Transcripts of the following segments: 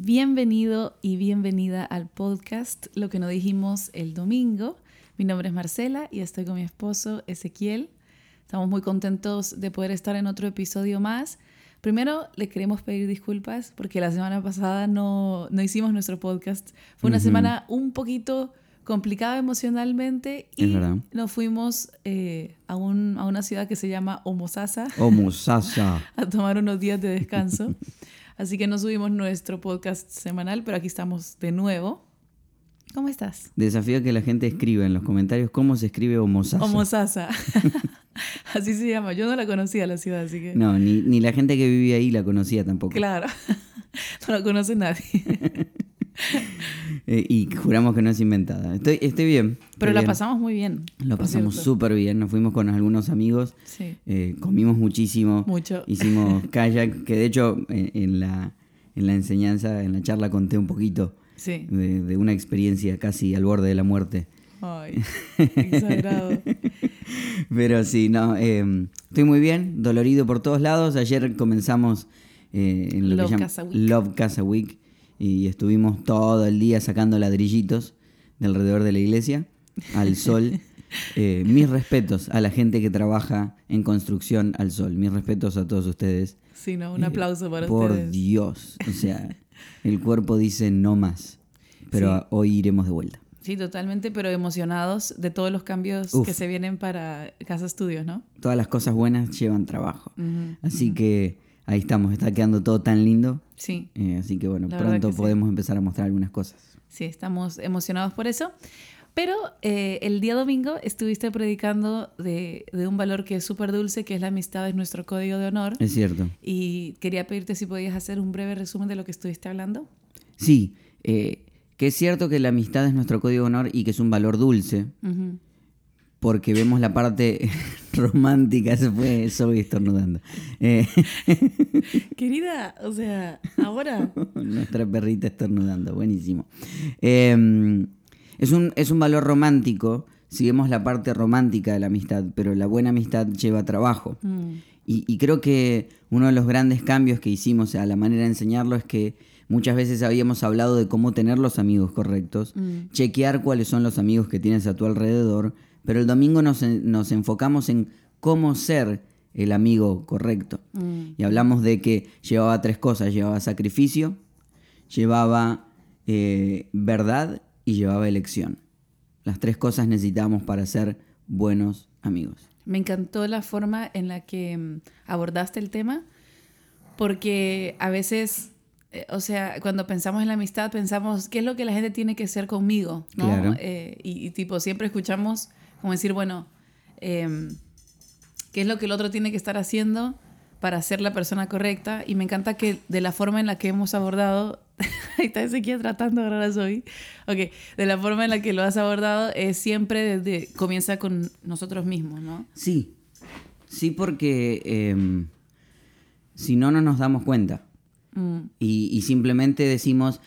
Bienvenido y bienvenida al podcast Lo que no dijimos el domingo. Mi nombre es Marcela y estoy con mi esposo Ezequiel. Estamos muy contentos de poder estar en otro episodio más. Primero, le queremos pedir disculpas porque la semana pasada no, no hicimos nuestro podcast. Fue una semana un poquito complicada emocionalmente y nos fuimos eh, a, un, a, una ciudad que se llama Homosasa. Homosasa. a tomar unos días de descanso. Así que no subimos nuestro podcast semanal, pero aquí estamos de nuevo. ¿Cómo estás? Desafío que la gente escriba en los comentarios cómo se escribe Homosasa. Homosasa. así se llama. Yo no la conocía la ciudad, así que... No, ni, ni la gente que vivía ahí la conocía tampoco. Claro. no la conoce nadie. Eh, y juramos que no es inventada. Estoy, estoy bien. Pero la pasamos muy bien. Lo pasamos súper bien. Nos fuimos con algunos amigos. Sí. Eh, comimos muchísimo. Mucho. Hicimos kayak, que de hecho en, la, en la enseñanza, en la charla conté un poquito sí. de, una experiencia casi al borde de la muerte. Ay, exagerado. Pero sí, no, eh, estoy muy bien, dolorido por todos lados. Ayer comenzamos en lo Love que Casa Week. Love Casa Week y estuvimos todo el día sacando ladrillitos de alrededor de la iglesia al sol. Eh, mis respetos a la gente que trabaja en construcción al sol. Mis respetos a todos ustedes. Sí, no, un aplauso para Por ustedes. Dios. O sea, el cuerpo dice no más. Pero Sí. hoy iremos de vuelta. Sí, totalmente, pero emocionados de todos los cambios Uf. que se vienen para Casa Estudios, ¿no? Todas las cosas buenas llevan trabajo. Así que ahí estamos. Está quedando todo tan lindo. Sí, Eh, así que bueno, La pronto que sí. podemos empezar a mostrar algunas cosas. sí, estamos emocionados por eso. Pero eh, el día domingo estuviste predicando de, de un valor que es súper dulce, que es la amistad, es nuestro código de honor. Es cierto. Y quería pedirte si podías hacer un breve resumen de lo que estuviste hablando. Sí, eh, que es cierto que la amistad es nuestro código de honor y que es un valor dulce, Ujú. Porque vemos la parte romántica, se fue Zoe estornudando. Eh, Querida, o sea, ahora. nuestra perrita estornudando, buenísimo. Eh, es, un, es un valor romántico, si vemos la parte romántica de la amistad, pero la buena amistad lleva trabajo. Mm, Y, y creo que uno de los grandes cambios que hicimos a la manera de enseñarlo es que muchas veces habíamos hablado de cómo tener los amigos correctos, mm, chequear cuáles son los amigos que tienes a tu alrededor, pero el domingo nos, nos enfocamos en cómo ser el amigo correcto. mm. Y hablamos de que llevaba tres cosas, llevaba sacrificio, llevaba eh, verdad y llevaba elección. Las tres cosas necesitamos para ser buenos amigos. Me encantó la forma en la que mm, abordaste el tema, porque a veces, eh, o sea, cuando pensamos en la amistad, pensamos, ¿qué es lo que la gente tiene que hacer conmigo? ¿no? Claro. Eh, y, y tipo, siempre escuchamos como decir, bueno, em, ¿qué es lo que el otro tiene que estar haciendo para ser la persona correcta? Y me encanta que de la forma en la que hemos abordado, ahí está Ezequiel tratando de agarrar a Zoe, ok, de la forma en la que lo has abordado es siempre desde, comienza con nosotros mismos, ¿no? Sí, sí porque em, si no, no nos damos cuenta. Mm, Y, y simplemente decimos,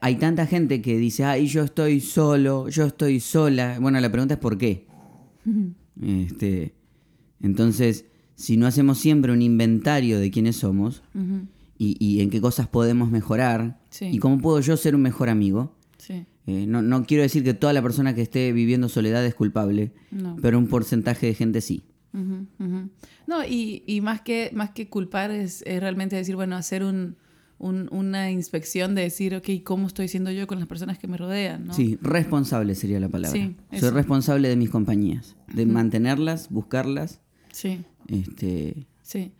hay tanta gente que dice, ay, yo estoy solo, yo estoy sola. Bueno, la pregunta es por qué. Este, entonces, si no hacemos siempre un inventario de quiénes somos y, y en qué cosas podemos mejorar Sí. y cómo puedo yo ser un mejor amigo, sí, eh, no, no quiero decir que toda la persona que esté viviendo soledad es culpable, no. pero un porcentaje de gente sí. No, y, y más, que, más que culpar es, es realmente decir, bueno, hacer un, un- una inspección de decir, ok, ¿cómo estoy siendo yo con las personas que me rodean? ¿no? Sí, responsable sería la palabra. Sí, Soy responsable de mis compañías, de mantenerlas, buscarlas. Sí, Este, sí.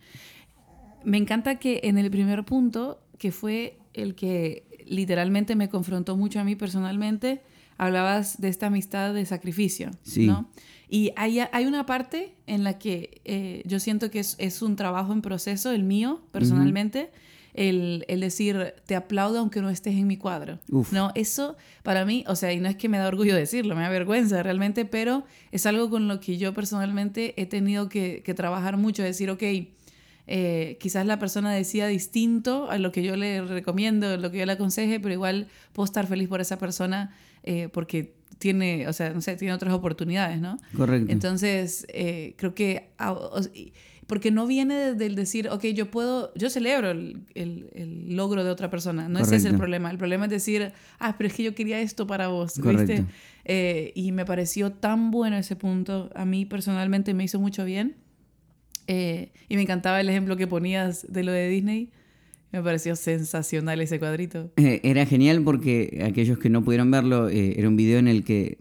Me encanta que en el primer punto, que fue el que literalmente me confrontó mucho a mí personalmente, hablabas de esta amistad de sacrificio, Sí. ¿no? Y hay, hay una parte en la que eh, yo siento que es, es un trabajo en proceso, el mío personalmente, el, el decir, te aplaudo aunque no estés en mi cuadro. Uf. No, eso para mí, o sea, y no es que me da orgullo decirlo, me da vergüenza realmente, pero es algo con lo que yo personalmente he tenido que, que trabajar mucho, decir, ok, eh, quizás la persona decida distinto a lo que yo le recomiendo, lo que yo le aconseje, pero igual puedo estar feliz por esa persona eh, porque tiene, o sea, no sé, tiene otras oportunidades, ¿no? correcto. Entonces, eh, creo que, ah, porque no viene desde el decir, ok, yo puedo, yo celebro el, el- el logro de otra persona, no ese es el Correcto. problema, el problema es decir, ah, pero es que yo quería esto para vos, Correcto. ¿viste? Eh, y me pareció tan bueno ese punto, a mí personalmente me hizo mucho bien, Eh, y me encantaba el ejemplo que ponías de lo de Disney, me pareció sensacional ese cuadrito. Eh, era genial porque aquellos que no pudieron verlo, eh, era un video en el que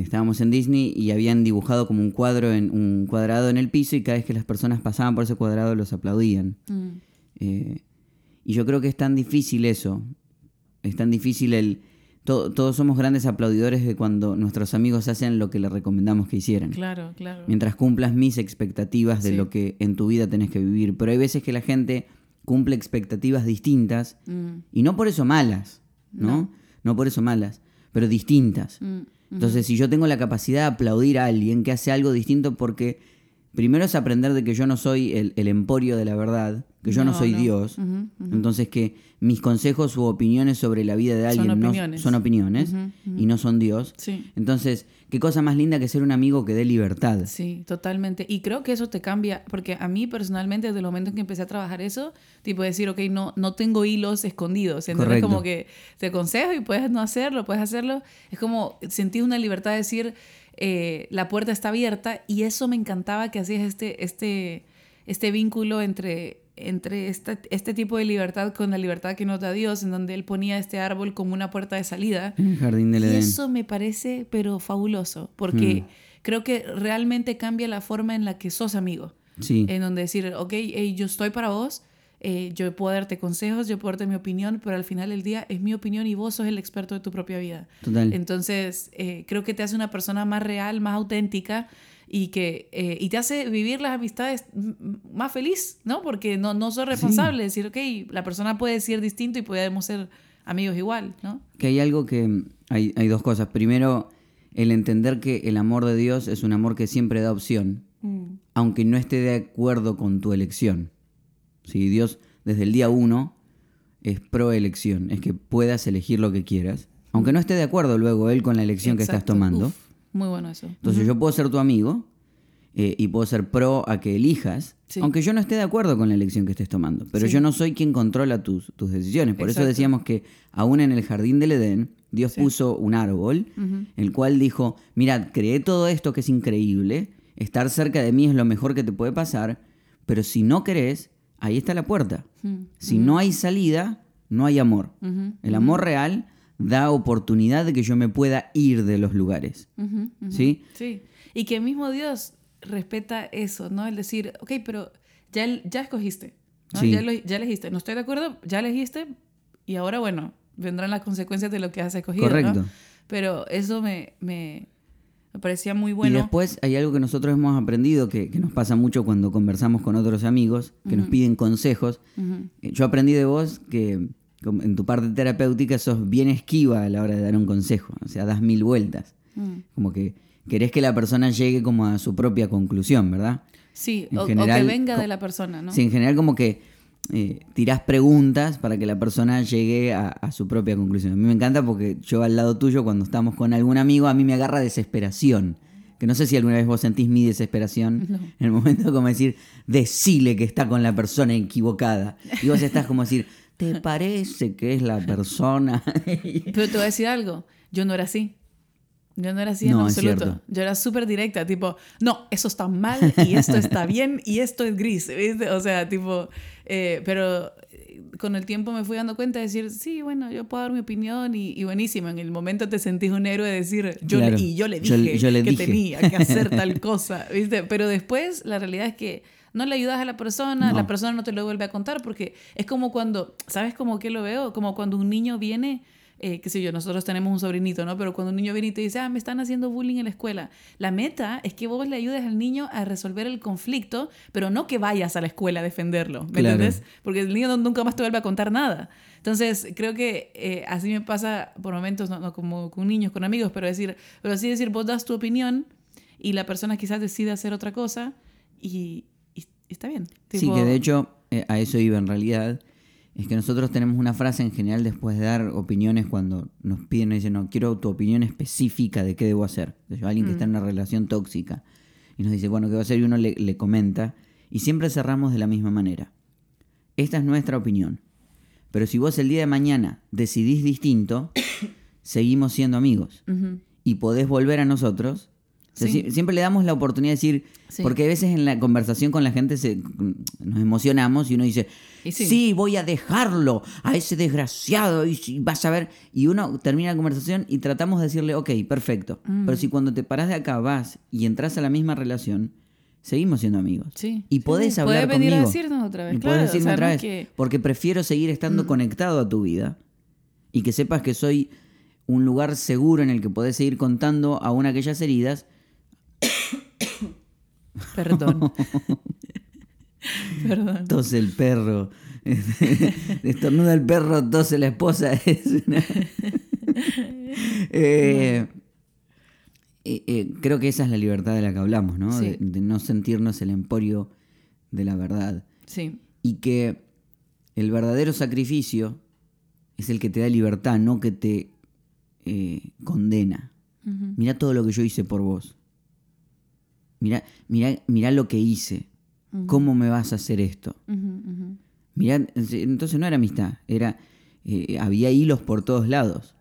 estábamos en Disney y habían dibujado como un cuadro en un cuadrado en el piso y cada vez que las personas pasaban por ese cuadrado los aplaudían. Mm, Eh, y yo creo que es tan difícil eso. Es tan difícil el... to- todos somos grandes aplaudidores de cuando nuestros amigos hacen lo que les recomendamos que hicieran. claro, claro. Mientras cumplas mis expectativas de Sí. lo que en tu vida tenés que vivir. Pero hay veces que la gente cumple expectativas distintas Mm, y no por eso malas, ¿no? No, por eso malas, pero distintas. mm, Entonces, si yo tengo la capacidad de aplaudir a alguien que hace algo distinto, porque primero es aprender de que yo no soy el, el emporio de la verdad, que yo no, No, soy no. Dios, entonces que mis consejos u opiniones sobre la vida de Son alguien no- son opiniones y no son Dios. Sí. Entonces, qué cosa más linda que ser un amigo que dé libertad. Sí, totalmente. Y creo que eso te cambia, porque a mí personalmente, desde el momento en que empecé a trabajar eso, tipo decir, ok, no, no tengo hilos escondidos. Entonces, como que te aconsejo y puedes no hacerlo, puedes hacerlo. Es como sentir una libertad de decir, eh, la puerta está abierta, y eso me encantaba que hacías este, este, este vínculo entre entre esta- este tipo de libertad con la libertad que nos da Dios, en donde Él ponía este árbol como una puerta de salida. El jardín del Y Edén. eso me parece, pero fabuloso, porque Mm. creo que realmente cambia la forma en la que sos amigo. Sí, En donde decir, ok, hey, yo estoy para vos, eh, yo puedo darte consejos, yo puedo darte mi opinión, pero al final del día es mi opinión y vos sos el experto de tu propia vida. total. Entonces, eh, creo que te hace una persona más real, más auténtica y que eh, y te hace vivir las amistades más feliz, ¿no? Porque no, no sos responsable de decir, ok, la persona puede decir distinto y podemos ser amigos igual, ¿no? Que hay algo que... Hay, hay dos cosas. Primero, el entender que el amor de Dios es un amor que siempre da opción, Mm, aunque no esté de acuerdo con tu elección. Si Dios desde el día uno es pro elección, es que puedas elegir lo que quieras, aunque no esté de acuerdo luego Él con la elección que estás tomando. Uf, muy bueno eso. Entonces yo puedo ser tu amigo eh, y puedo ser pro a que elijas, Sí. aunque yo no esté de acuerdo con la elección que estés tomando. Pero Sí. yo no soy quien controla tus, tus decisiones. Por eso decíamos que aún en el jardín del Edén, Dios Sí. puso un árbol, el cual dijo, mirad, creé todo esto que es increíble, estar cerca de mí es lo mejor que te puede pasar, pero si no querés, ahí está la puerta. Mm, Si no hay salida, no hay amor. El amor real da oportunidad de que yo me pueda ir de los lugares. ¿Sí? Sí, y que mismo Dios respeta eso, ¿no? El decir, ok, pero ya, ya escogiste, ¿no? Sí. ya, lo- ya elegiste, no estoy de acuerdo, ya elegiste y ahora, bueno, vendrán las consecuencias de lo que has escogido, ¿no? Correcto. Pero eso me, me, me parecía muy bueno. Y después hay algo que nosotros hemos aprendido que, que nos pasa mucho cuando conversamos con otros amigos que nos piden consejos. Eh, Yo aprendí de vos que en tu parte terapéutica sos bien esquiva a la hora de dar un consejo, o sea, das mil vueltas. Mm. Como que querés que la persona llegue como a su propia conclusión, ¿verdad? Sí, En o, o general, que venga de la persona, ¿no? Sí, en general como que eh, tirás preguntas para que la persona llegue a, a su propia conclusión. A mí me encanta porque yo al lado tuyo, cuando estamos con algún amigo, a mí me agarra desesperación. Que no sé si alguna vez vos sentís mi desesperación No. en el momento como decir, decile que está con la persona equivocada. Y vos estás como decir, ¿te parece que es la persona? Pero te voy a decir algo, yo no era así. Yo no era así en No, es absoluto. Yo era súper directa, tipo, no, eso está mal y esto está bien y esto es gris, ¿viste? O sea, tipo, eh, pero eh, con el tiempo me fui dando cuenta de decir, sí, bueno, yo puedo dar mi opinión y, y buenísimo. En el momento te sentís un héroe de decir, yo, le- Claro. y yo le Yo- dije yo le que dije. tenía que hacer tal cosa, ¿viste? Pero después la realidad es que no le ayudas a la persona, No. la persona no te lo vuelve a contar porque es como cuando, ¿sabes cómo que lo veo? Como cuando un niño viene eh, qué sé yo, nosotros tenemos un sobrinito, ¿no? Pero cuando un niño viene y te dice, ah, me están haciendo bullying en la escuela, la meta es que vos le ayudes al niño a resolver el conflicto, pero no que vayas a la escuela a defenderlo, ¿me Claro. entiendes? Porque el niño no- nunca más te vuelve a contar nada. Entonces, creo que eh, así me pasa por momentos, no, no como con niños, con amigos, pero decir, pero sí decir, vos das tu opinión y la persona quizás decide hacer otra cosa y, está bien. Sí, Tipo, que de hecho eh, a eso iba en realidad. Es que nosotros tenemos una frase en general después de dar opiniones cuando nos piden, nos dicen, no, quiero tu opinión específica de qué debo hacer. Entonces, alguien que está en una relación tóxica y nos dice, bueno, ¿qué va a hacer? Y uno le, le comenta. Y siempre cerramos de la misma manera. Esta es nuestra opinión. Pero si vos el día de mañana decidís distinto, seguimos siendo amigos. Y podés volver a nosotros. O sea, siempre le damos la oportunidad de decir, Sí. porque a veces en la conversación con la gente se, nos emocionamos y uno dice, Y sí. sí. voy a dejarlo a ese desgraciado y vas a ver. Y uno termina la conversación y tratamos de decirle, ok, perfecto. Mm. Pero si cuando te parás de acá vas y entras a la misma relación, seguimos siendo amigos. Sí. Y podés hablar Podés venir a conmigo. decirnos otra vez. Y claro, podés decirme otra vez. que- Porque prefiero seguir estando conectado a tu vida y que sepas que soy un lugar seguro en el que podés seguir contando aún aquellas heridas. Perdón. Perdón. Tose el perro. Estornuda el perro, tose la esposa. Es una- Eh, eh, eh, creo que esa es la libertad de la que hablamos, ¿no? Sí. De, de no sentirnos el emporio de la verdad. Sí. Y que el verdadero sacrificio es el que te da libertad, no que te condena. Ujú. Mira todo lo que yo hice por vos. Mira, mira, mira lo que hice. ¿Cómo me vas a hacer esto? Ujú. Mirá, entonces no era amistad, era eh, había hilos por todos lados.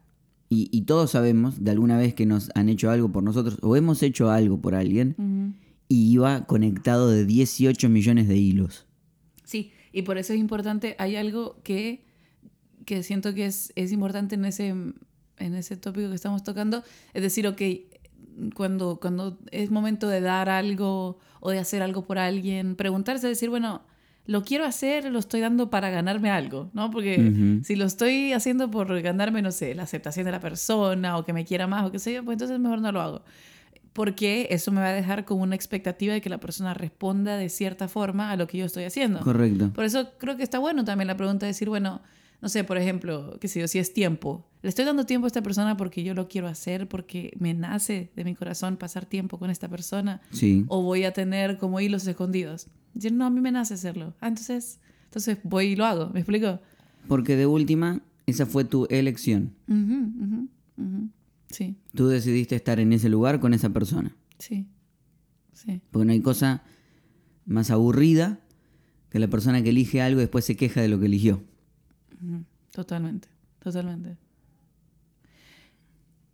Y, y todos sabemos de alguna vez que nos han hecho algo por nosotros o hemos hecho algo por alguien y iba conectado de 18 millones de hilos. Sí, y por eso es importante, hay algo que, que siento que es, es importante en ese, en ese tópico que estamos tocando, es decir, ok, cuando, cuando es momento de dar algo o de hacer algo por alguien, preguntarse, decir, bueno, lo quiero hacer, lo estoy dando para ganarme algo, ¿no? Porque si lo estoy haciendo por ganarme, no sé, la aceptación de la persona o que me quiera más o qué sé yo, pues entonces mejor no lo hago. Porque eso me va a dejar con una expectativa de que la persona responda de cierta forma a lo que yo estoy haciendo. Correcto. Por eso creo que está bueno también la pregunta de decir, bueno, no sé, por ejemplo, qué sé yo, si es tiempo. Le estoy dando tiempo a esta persona porque yo lo quiero hacer, porque me nace de mi corazón pasar tiempo con esta persona. Sí. O voy a tener como hilos escondidos. Decir, no, a mí me nace hacerlo. Ah, entonces, entonces voy y lo hago. ¿Me explico? Porque de última, esa fue tu elección. Sí, Tú decidiste estar en ese lugar con esa persona. sí, sí. Porque no hay cosa más aburrida que la persona que elige algo y después se queja de lo que eligió. Totalmente, totalmente.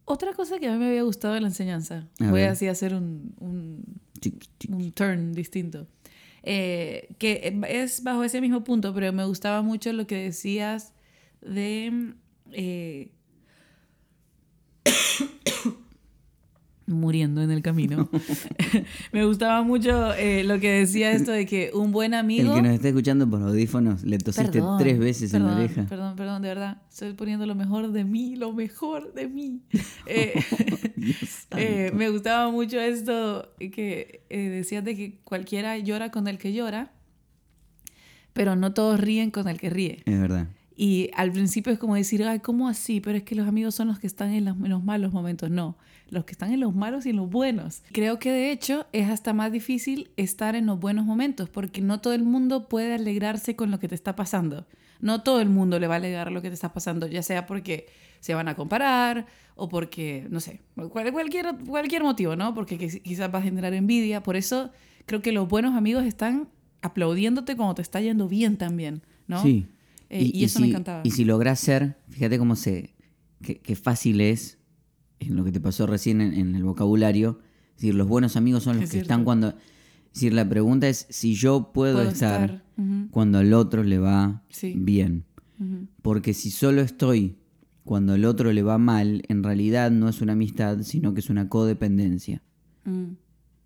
Otra cosa que a mí me había gustado de la enseñanza, A voy ver. así a hacer un, un, un turn distinto, eh, que es bajo ese mismo punto, pero me gustaba mucho lo que decías de... eh, muriendo en el camino. me gustaba mucho eh, lo que decía esto de que un buen amigo... El que nos está escuchando por audífonos, le tosiste Perdón, tres veces en la perdón, oreja. Perdón, perdón, de verdad. Estoy poniendo lo mejor de mí, lo mejor de mí. Eh, Dios eh, me gustaba mucho esto que eh, decías de que cualquiera llora con el que llora, pero no todos ríen con el que ríe. Es verdad. Y al principio es como decir, ay, ¿cómo así? Pero es que los amigos son los que están en los, en los malos momentos. No, los que están en los malos y en los buenos. Creo que de hecho es hasta más difícil estar en los buenos momentos, porque no todo el mundo puede alegrarse con lo que te está pasando. No todo el mundo le va a alegrar lo que te está pasando, ya sea porque se van a comparar o porque, no sé, cual- cualquier, cualquier motivo, ¿no? Porque quiz- quizás va a generar envidia. Por eso creo que los buenos amigos están aplaudiéndote cuando te está yendo bien también, ¿no? Sí. Eh, y, eso me si, encantaba. Y si logras ser, fíjate cómo se. qué fácil es, en lo que te pasó recién en, en el vocabulario. Es decir, los buenos amigos son los Es que están cuando. Es decir, la pregunta es si yo puedo, Puedo estar, cuando al otro le va Sí. bien. Porque si solo estoy cuando al otro le va mal, en realidad no es una amistad, sino que es una codependencia. Mm,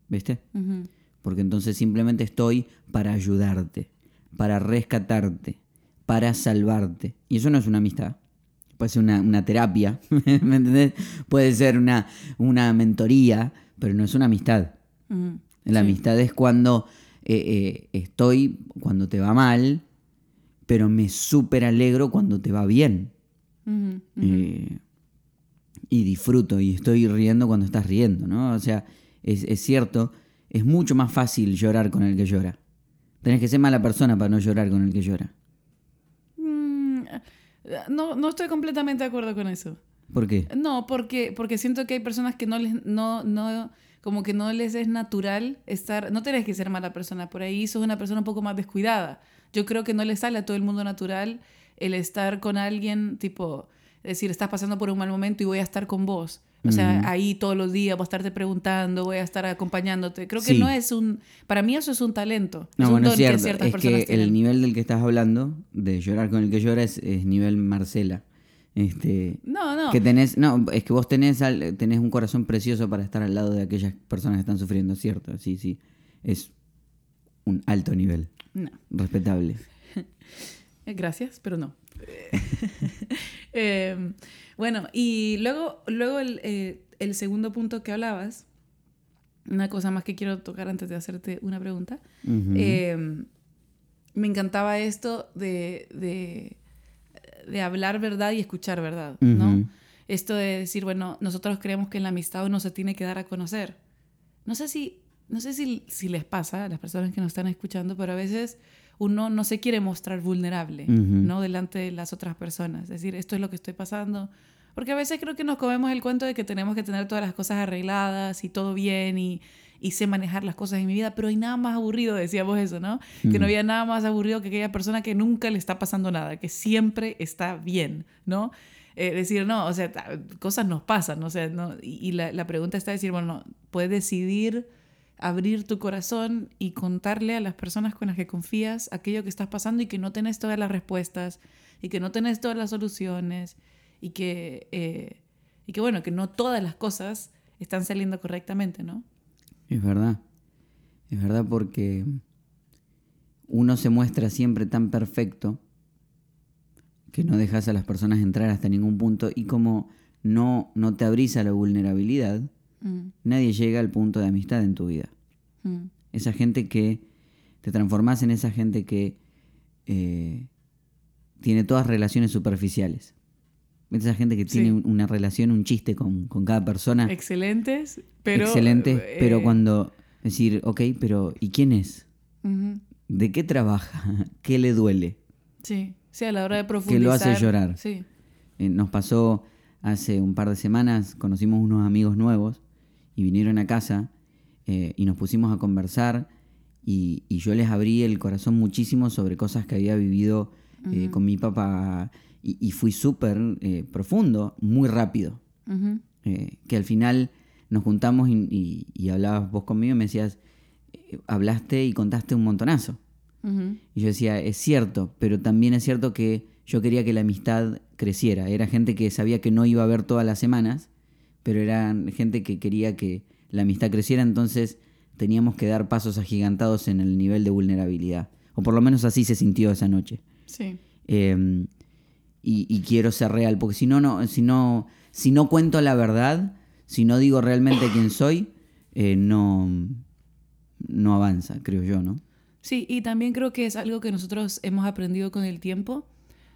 ¿Viste? ujú. Porque entonces simplemente estoy para ayudarte, para rescatarte, para salvarte. Y eso no es una amistad. Puede ser una, una terapia, ¿me entendés? Puede ser una, una mentoría, pero no es una amistad. Ujú. La Sí. amistad es cuando eh, eh, estoy, cuando te va mal, pero me súper alegro cuando te va bien. Eh, y disfruto y estoy riendo cuando estás riendo, ¿no? O sea, es, es cierto, es mucho más fácil llorar con el que llora. Tenés que ser mala persona para no llorar con el que llora. No, no estoy completamente de acuerdo con eso. ¿Por qué? No, porque, porque siento que hay personas que no les, no, no, como que no les es natural estar, no tenés que ser mala persona, por ahí sos una persona un poco más descuidada. Yo creo que no le sale a todo el mundo natural el estar con alguien, tipo, decir, estás pasando por un mal momento y voy a estar con vos. O sea, ahí todos los días voy a estarte preguntando, voy a estar acompañándote. Creo que no es un... Para mí eso es un talento. No, es bueno, un es don cierto. que ciertas es personas que el nivel del que estás hablando, de llorar con el que llora, es, es nivel Marcela. Este, No, no. Que tenés, no, es que vos tenés, al- tenés un corazón precioso para estar al lado de aquellas personas que están sufriendo, ¿cierto? Sí, sí. Es un alto nivel, No. respetable. Eh, Gracias, pero no. Eh, bueno, y luego, luego el, eh, el segundo punto que hablabas, una cosa más que quiero tocar antes de hacerte una pregunta. Eh, me encantaba esto de, de, de hablar verdad y escuchar verdad, ¿no? Esto de decir, bueno, nosotros creemos que en la amistad uno se tiene que dar a conocer. No sé si, no sé si, si les pasa a las personas que nos están escuchando, pero a veces uno no se quiere mostrar vulnerable. ¿no? Delante de las otras personas. Es decir, esto es lo que estoy pasando. Porque a veces creo que nos comemos el cuento de que tenemos que tener todas las cosas arregladas y todo bien y, y sé manejar las cosas en mi vida, pero hay nada más aburrido, decíamos eso, ¿no? Que no había nada más aburrido que aquella persona que nunca le está pasando nada, que siempre está bien, ¿no? Eh, decir, no, o sea, cosas nos pasan, ¿no? o sea, no, y, y la, la pregunta está decir, bueno, puedes decidir abrir tu corazón y contarle a las personas con las que confías aquello que estás pasando y que no tenés todas las respuestas y que no tenés todas las soluciones y que, eh, y que bueno, que no todas las cosas están saliendo correctamente, ¿no? Es verdad. Es verdad porque uno se muestra siempre tan perfecto que no dejas a las personas entrar hasta ningún punto y como no, no te abrís a la vulnerabilidad, Mm, nadie llega al punto de amistad en tu vida. mm, Esa gente que te transformás en esa gente que eh, tiene todas relaciones superficiales. Esa gente que tiene Sí. una relación, un chiste con, con cada persona. Excelentes, pero... excelente, eh, pero cuando decir, ok, pero ¿y quién es? ¿De qué trabaja? ¿Qué le duele? Sí, sí, a la hora de Que profundizar. lo hace llorar. Sí. Eh, nos pasó hace un par de semanas, conocimos unos amigos nuevos y vinieron a casa eh, y nos pusimos a conversar y, y yo les abrí el corazón muchísimo sobre cosas que había vivido eh, con mi papá y, y fui súper eh, profundo, muy rápido. que al final nos juntamos y, hablabas vos conmigo y me decías, hablaste y contaste un montonazo. Y yo decía, es cierto, pero también es cierto que yo quería que la amistad creciera. Era gente que sabía que no iba a ver todas las semanas, pero eran gente que quería que la amistad creciera, entonces teníamos que dar pasos agigantados en el nivel de vulnerabilidad. O por lo menos así se sintió esa noche. Sí. Eh, y, y quiero ser real, porque si no, no, si no, si no cuento la verdad, si no digo realmente quién soy, eh, no, no avanza, creo yo, ¿no? Sí, y también creo que es algo que nosotros hemos aprendido con el tiempo,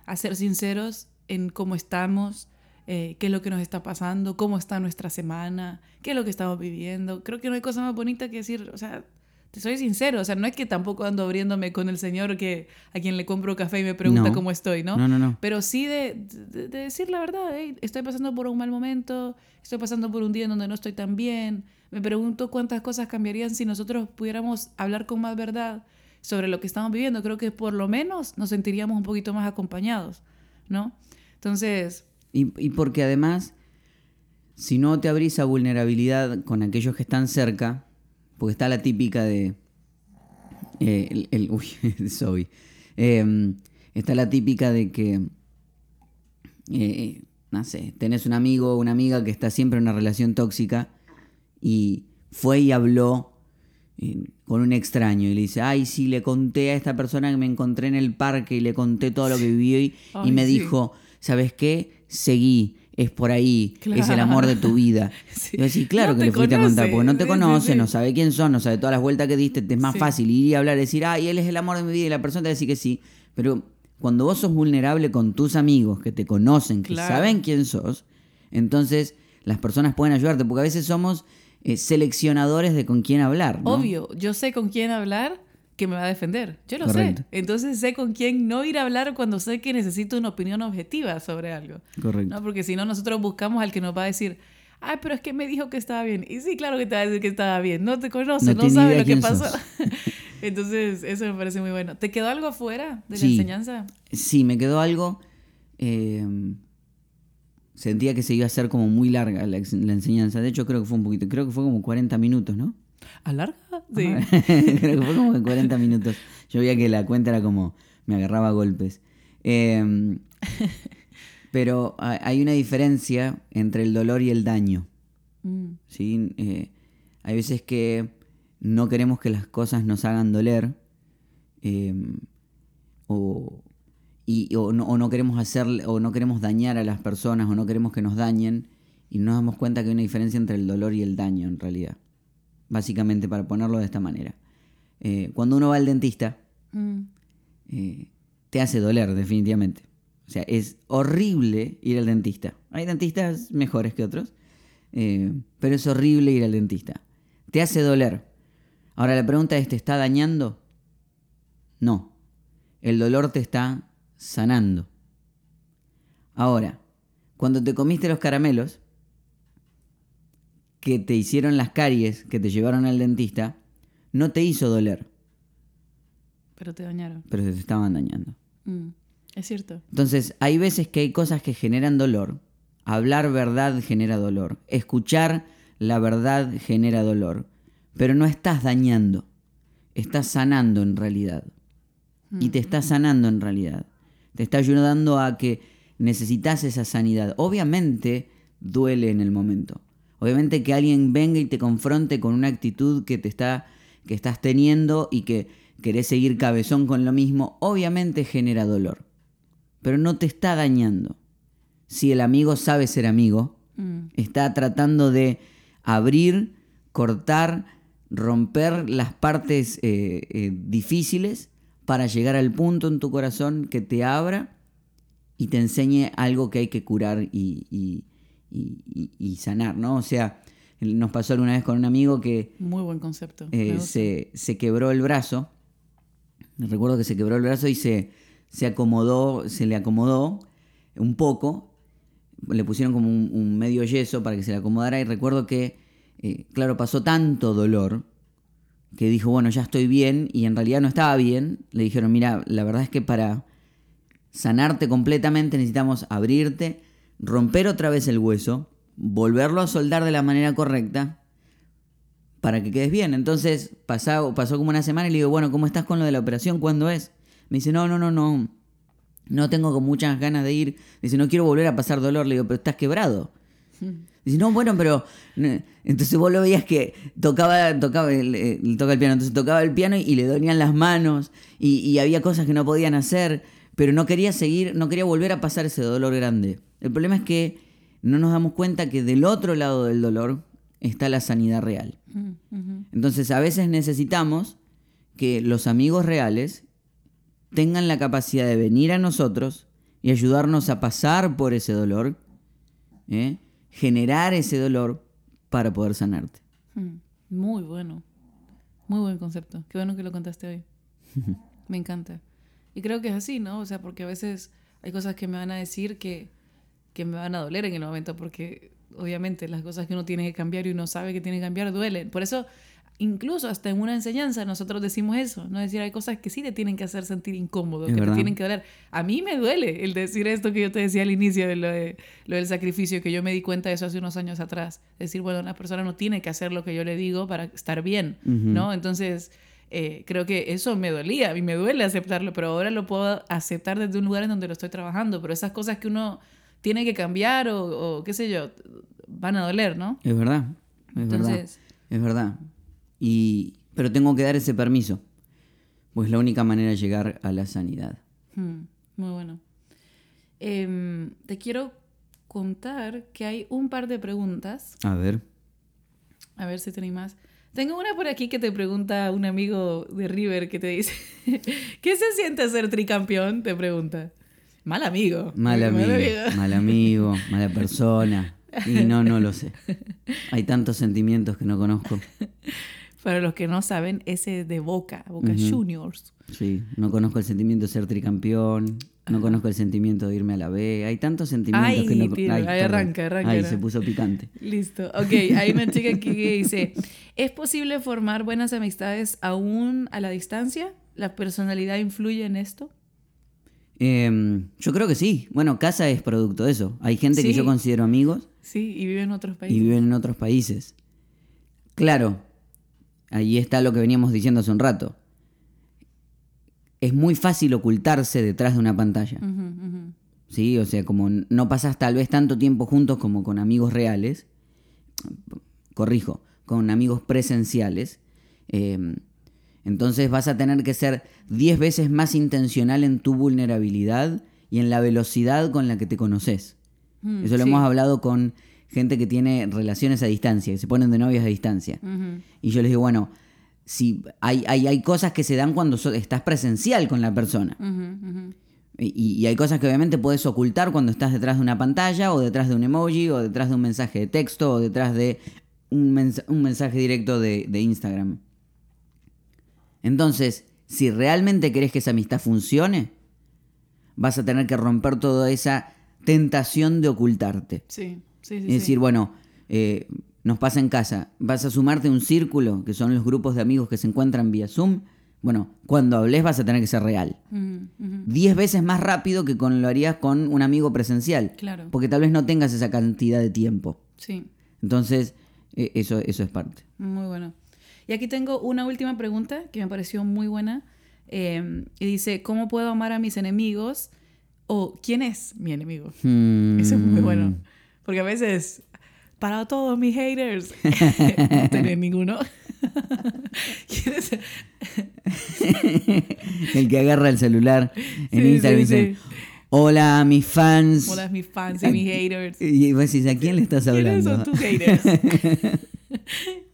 a ser sinceros en cómo estamos, eh, qué es lo que nos está pasando, cómo está nuestra semana, qué es lo que estamos viviendo. Creo que no hay cosa más bonita que decir, o sea, te soy sincero, o sea, no es que tampoco ando abriéndome con el señor que a quien le compro café y me pregunta No. cómo estoy, ¿no? No, no, no. Pero sí de, de- de decir la verdad, "Hey, estoy pasando por un mal momento, estoy pasando por un día en donde no estoy tan bien. Me pregunto cuántas cosas cambiarían si nosotros pudiéramos hablar con más verdad sobre lo que estamos viviendo. Creo que por lo menos nos sentiríamos un poquito más acompañados, ¿no? Entonces, Y, y porque además, si no te abrís a vulnerabilidad con aquellos que están cerca, porque está la típica de. eh, el, el- uy, soy. Eh, está la típica de que. eh, no sé, tenés un amigo o una amiga que está siempre en una relación tóxica y fue y habló eh, con un extraño y le dice, ay, sí, le conté a esta persona que me encontré en el parque y le conté todo lo que viví y, Ay, y me sí. dijo, ¿sabes qué? Seguí, es por ahí, es el amor de tu vida. Sí. Y claro No que le fuiste a contar, porque no te sí, conoce, sí. no sabe quién son, no sabe todas las vueltas que diste, te es más fácil ir y hablar y decir, ay, él es el amor de mi vida y la persona te va a decir que sí. Pero cuando vos sos vulnerable con tus amigos que te conocen, que Claro. saben quién sos, entonces las personas pueden ayudarte, porque a veces somos eh, seleccionadores de con quién hablar. ¿no? obvio, yo sé con quién hablar, que me va a defender. Yo lo Correcto. sé. Entonces sé con quién no ir a hablar cuando sé que necesito una opinión objetiva sobre algo. Correcto. ¿no? Porque si no, nosotros buscamos al que nos va a decir, ay, pero es que me dijo que estaba bien. Y sí, claro que te va a decir que estaba bien. No te conoce, No no, sabe lo que pasó. Entonces, eso me parece muy bueno. ¿Te quedó algo afuera de la enseñanza? Sí, me quedó algo. eh, sentía que se iba a hacer como muy larga la, la enseñanza. De hecho, creo que fue un poquito. Creo que fue como 40 minutos, ¿no? ¿Alarga? Sí. Creo que fue como de 40 minutos. Yo veía que la cuenta era como. Me agarraba a golpes. Eh, pero ha- hay una diferencia entre el dolor y el daño. Mm, ¿sí? Eh, hay veces que no queremos que las cosas nos hagan doler eh, o, y, o, no, o no queremos hacer o no queremos dañar a las personas o no queremos que nos dañen y no nos damos cuenta que hay una diferencia entre el dolor y el daño en realidad. Básicamente para ponerlo de esta manera. Eh, cuando uno va al dentista, mm, eh, te hace doler definitivamente. O sea, es horrible ir al dentista. Hay dentistas mejores que otros, eh, pero es horrible ir al dentista. Te hace doler. Ahora la pregunta es, ¿te está dañando? No. El dolor te está sanando. Ahora, cuando te comiste los caramelos que te hicieron las caries, que te llevaron al dentista, no te hizo doler, pero te dañaron. pero te estaban dañando. Mm, es cierto. Entonces, hay veces que hay cosas que generan dolor. Hablar verdad genera dolor. Escuchar la verdad genera dolor. Pero no estás dañando. Estás sanando en realidad. Y te está sanando en realidad. Te está ayudando a que necesitas esa sanidad. Obviamente duele en el momento. Obviamente que alguien venga y te confronte con una actitud que te está que estás teniendo y que querés seguir cabezón con lo mismo, obviamente genera dolor pero no te está dañando. Si el amigo sabe ser amigo, Mm, está tratando de abrir, cortar, romper las partes eh, eh, difíciles para llegar al punto en tu corazón que te abra y te enseñe algo que hay que curar y, y- y- y- y sanar, ¿no? O sea, nos pasó alguna vez con un amigo que muy buen concepto. eh, se, se quebró el brazo. Recuerdo que se quebró el brazo y se, se acomodó, se le acomodó un poco. Le pusieron como un, un medio yeso para que se le acomodara. Y recuerdo que, eh, claro, pasó tanto dolor que dijo, bueno, ya estoy bien. Y en realidad no estaba bien. Le dijeron, mira, la verdad es que para sanarte completamente necesitamos abrirte, romper otra vez el hueso, volverlo a soldar de la manera correcta para que quedes bien. Entonces pasó, pasó como una semana y le digo, bueno, ¿cómo estás con lo de la operación? ¿Cuándo es? Me dice, no, no, no, no. No tengo con muchas ganas de ir. Dice, no quiero volver a pasar dolor. Le digo, pero estás quebrado. Dice, no, bueno, pero. no". Entonces vos lo veías que tocaba, tocaba, el, eh, le toca el piano. Entonces tocaba el piano y le dolían las manos. Y, y había cosas que no podían hacer. Pero no quería seguir, no quería volver a pasar ese dolor grande. El problema es que no nos damos cuenta que del otro lado del dolor está la sanidad real. Entonces a veces necesitamos que los amigos reales tengan la capacidad de venir a nosotros y ayudarnos a pasar por ese dolor, ¿eh? generar ese dolor para poder sanarte. Mm, Muy bueno. Muy buen concepto. Qué bueno que lo contaste hoy. Me encanta. Y creo que es así, ¿no? O sea, porque a veces hay cosas que me van a decir que, que me van a doler en el momento, porque obviamente las cosas que uno tiene que cambiar y uno sabe que tiene que cambiar duelen. Por eso, incluso hasta en una enseñanza, nosotros decimos eso, ¿no? Es decir, hay cosas que sí te tienen que hacer sentir incómodo, Es que verdad. te tienen que doler. A mí me duele el decir esto que yo te decía al inicio de lo, de lo del sacrificio, que yo me di cuenta de eso hace unos años atrás. Decir, bueno, una persona no tiene que hacer lo que yo le digo para estar bien, ¿no? Entonces, eh, creo que eso me dolía y me duele aceptarlo, pero ahora lo puedo aceptar desde un lugar en donde lo estoy trabajando. Pero esas cosas que uno tiene que cambiar o, o qué sé yo, van a doler, ¿no? Es verdad, es verdad. Es verdad. Y, pero tengo que dar ese permiso, pues es la única manera de llegar a la sanidad. Hmm, muy bueno. Em, te quiero contar que hay un par de preguntas. A ver. A ver si tenéis más. Tengo una por aquí que te pregunta un amigo de River que te dice, ¿qué se siente ser tricampeón? Te pregunta. Mal amigo. Mal amigo, mal amigo, mala persona. Y no, no lo sé. Hay tantos sentimientos que no conozco. Para los que no saben, ese de Boca, Boca Juniors. Sí, no conozco el sentimiento de ser tricampeón, no conozco el sentimiento de irme a la B. Hay tantos sentimientos que no... Tío, ahí arranca, arranca. Ahí se puso picante. Listo. Ok, hay una chica aquí que dice, ¿es posible formar buenas amistades aún a la distancia? ¿La personalidad influye en esto? Em, yo creo que sí. Bueno, casa es producto de eso. Hay gente que yo considero amigos. Sí, y viven en otros países. Y viven en otros países. Claro, ahí está lo que veníamos diciendo hace un rato. Es muy fácil ocultarse detrás de una pantalla. Sí, o sea, como no pasas tal vez tanto tiempo juntos como con amigos reales. Corrijo, con amigos presenciales. Eh, entonces vas a tener que ser 10 veces más intencional en tu vulnerabilidad y en la velocidad con la que te conoces. Mm, Eso lo hemos hablado con gente que tiene relaciones a distancia, que se ponen de novias a distancia. Y yo les digo, bueno, si hay, hay, cosas que se dan cuando estás presencial con la persona. Y, hay cosas que obviamente puedes ocultar cuando estás detrás de una pantalla o detrás de un emoji o detrás de un mensaje de texto o detrás de un, mensaje directo de Instagram. Entonces, si realmente querés que esa amistad funcione, vas a tener que romper toda esa tentación de ocultarte. Sí, sí, Es decir, bueno, eh, nos pasa en casa, vas a sumarte a un círculo, que son los grupos de amigos que se encuentran vía Zoom. Bueno, cuando hables vas a tener que ser real. Diez veces más rápido que con, lo harías con un amigo presencial. Claro. Porque tal vez no tengas esa cantidad de tiempo. Sí. Entonces, e, eso, eso es parte. Muy bueno. Y aquí tengo una última pregunta que me pareció muy buena. Eh, y dice, ¿cómo puedo amar a mis enemigos? O ¿quién es mi enemigo? Hmm. Eso es muy bueno. Porque a veces, para todos mis haters, no tener ninguno. el que agarra el celular en Instagram y dice, Hola, mis fans. Hola, mis fans y mis haters. Y vos decís, ¿a quién le estás hablando? ¿Quiénes son tus haters?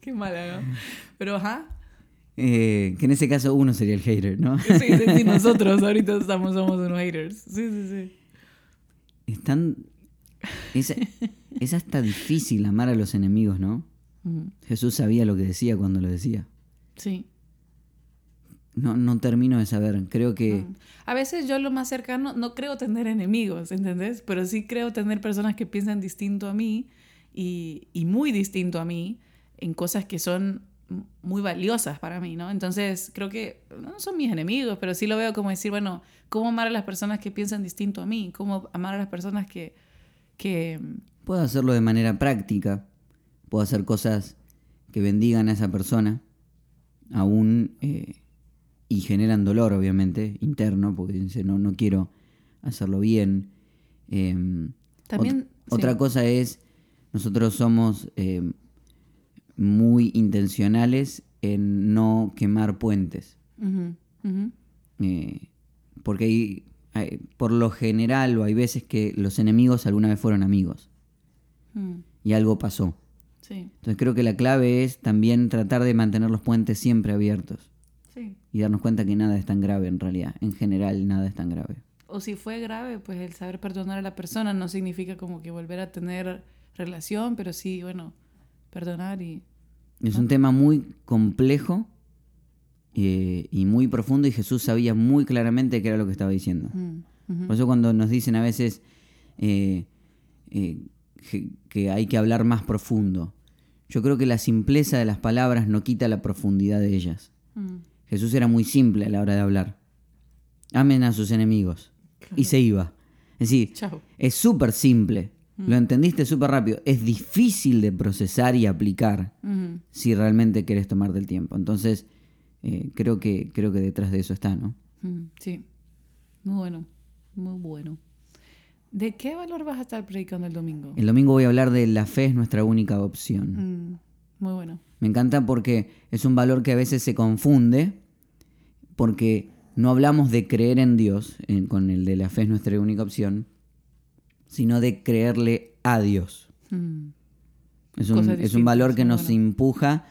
Qué mala, ¿no? Pero ajá. Eh, que en ese caso uno sería el hater, ¿no? Sí, sí, sí nosotros ahorita estamos, somos unos haters. Sí, sí, sí. Es tan. Es, hasta difícil amar a los enemigos, ¿no? Jesús sabía lo que decía cuando lo decía. Sí. No, no termino de saber. Creo que. A veces yo lo más cercano, no creo tener enemigos, ¿entendés? Pero sí creo tener personas que piensan distinto a mí y, y muy distinto a mí en cosas que son muy valiosas para mí, ¿no? Entonces creo que no son mis enemigos, pero sí lo veo como decir, bueno, ¿cómo amar a las personas que piensan distinto a mí? ¿Cómo amar a las personas que... que... Puedo hacerlo de manera práctica, puedo hacer cosas que bendigan a esa persona, aún eh, y generan dolor, obviamente, interno, porque dice, no, no quiero hacerlo bien. Em, También... Otra cosa es, nosotros somos... Em, muy intencionales en no quemar puentes. Eh, porque hay, por lo general o hay veces que los enemigos alguna vez fueron amigos. Mm. Y algo pasó. Entonces creo que la clave es también tratar de mantener los puentes siempre abiertos. Y darnos cuenta que nada es tan grave en realidad. En general nada es tan grave. O si fue grave, pues el saber perdonar a la persona no significa como que volver a tener relación, pero sí, bueno, perdonar y... Es un tema muy complejo eh, y muy profundo y Jesús sabía muy claramente qué era lo que estaba diciendo. Mm, Por eso cuando nos dicen a veces eh, eh, que, hay que hablar más profundo, yo creo que la simpleza de las palabras no quita la profundidad de ellas. Mm. Jesús era muy simple a la hora de hablar. Amen a sus enemigos. Y se iba. Es decir, es súper simple. Mm. Lo entendiste súper rápido. Es difícil de procesar y aplicar si realmente quieres tomarte el tiempo. Entonces, eh, creo, que, creo que detrás de eso está, ¿no? Sí. Muy bueno. Muy bueno. ¿De qué valor vas a estar predicando el domingo? El domingo voy a hablar de la fe es nuestra única opción. Mm, muy bueno. Me encanta porque es un valor que a veces se confunde, porque no hablamos de creer en Dios, con el de la fe es nuestra única opción, sino de creerle a Dios. Hmm. Es, un, valor que nos empuja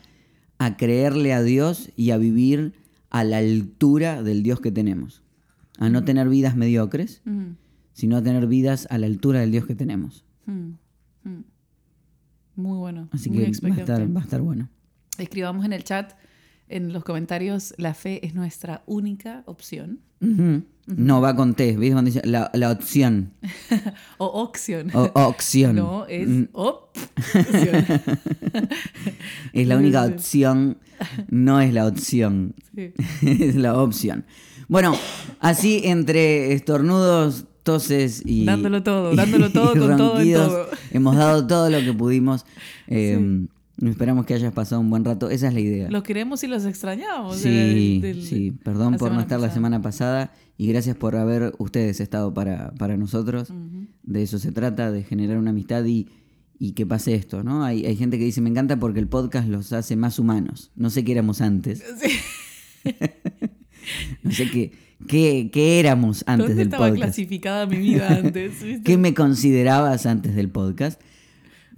a creerle a Dios y a vivir a la altura del Dios que tenemos. A no hmm. tener vidas mediocres, hmm. sino a tener vidas a la altura del Dios que tenemos. Muy bueno. Así que va a, estar, va a estar bueno. Escribamos en el chat en los comentarios, la fe es nuestra única opción. No va con T, ¿viste? Cuando dice la, la opción. o opción. O, opción. No, es Mm, opción. Es la única opción, no es la opción. Sí. es la opción. Bueno, así entre estornudos, toses y. Dándolo todo, dándolo todo con todo en todo. Hemos dado todo lo que pudimos. Eh, Esperamos que hayas pasado un buen rato. Esa es la idea. Los queremos y los extrañamos. Sí, del- del- sí. Perdón por no estar la semana pasada y gracias por haber ustedes estado para, para nosotros. De eso se trata, de generar una amistad y, y que pase esto, ¿no? Hay, hay gente que dice, me encanta porque el podcast los hace más humanos. No sé qué éramos antes. Sí. No sé qué, qué, qué éramos antes ¿Dónde del estaba podcast. clasificada mi vida antes? ¿viste? ¿Qué me considerabas antes del podcast?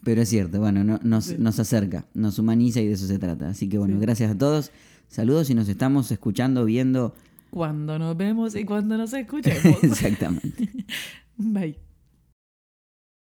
Pero es cierto, bueno, no- nos, nos acerca, nos humaniza y de eso se trata. Así que bueno, Sí. gracias a todos. Saludos y nos estamos escuchando, viendo. Cuando nos vemos y cuando nos escuchemos. Exactamente. Bye.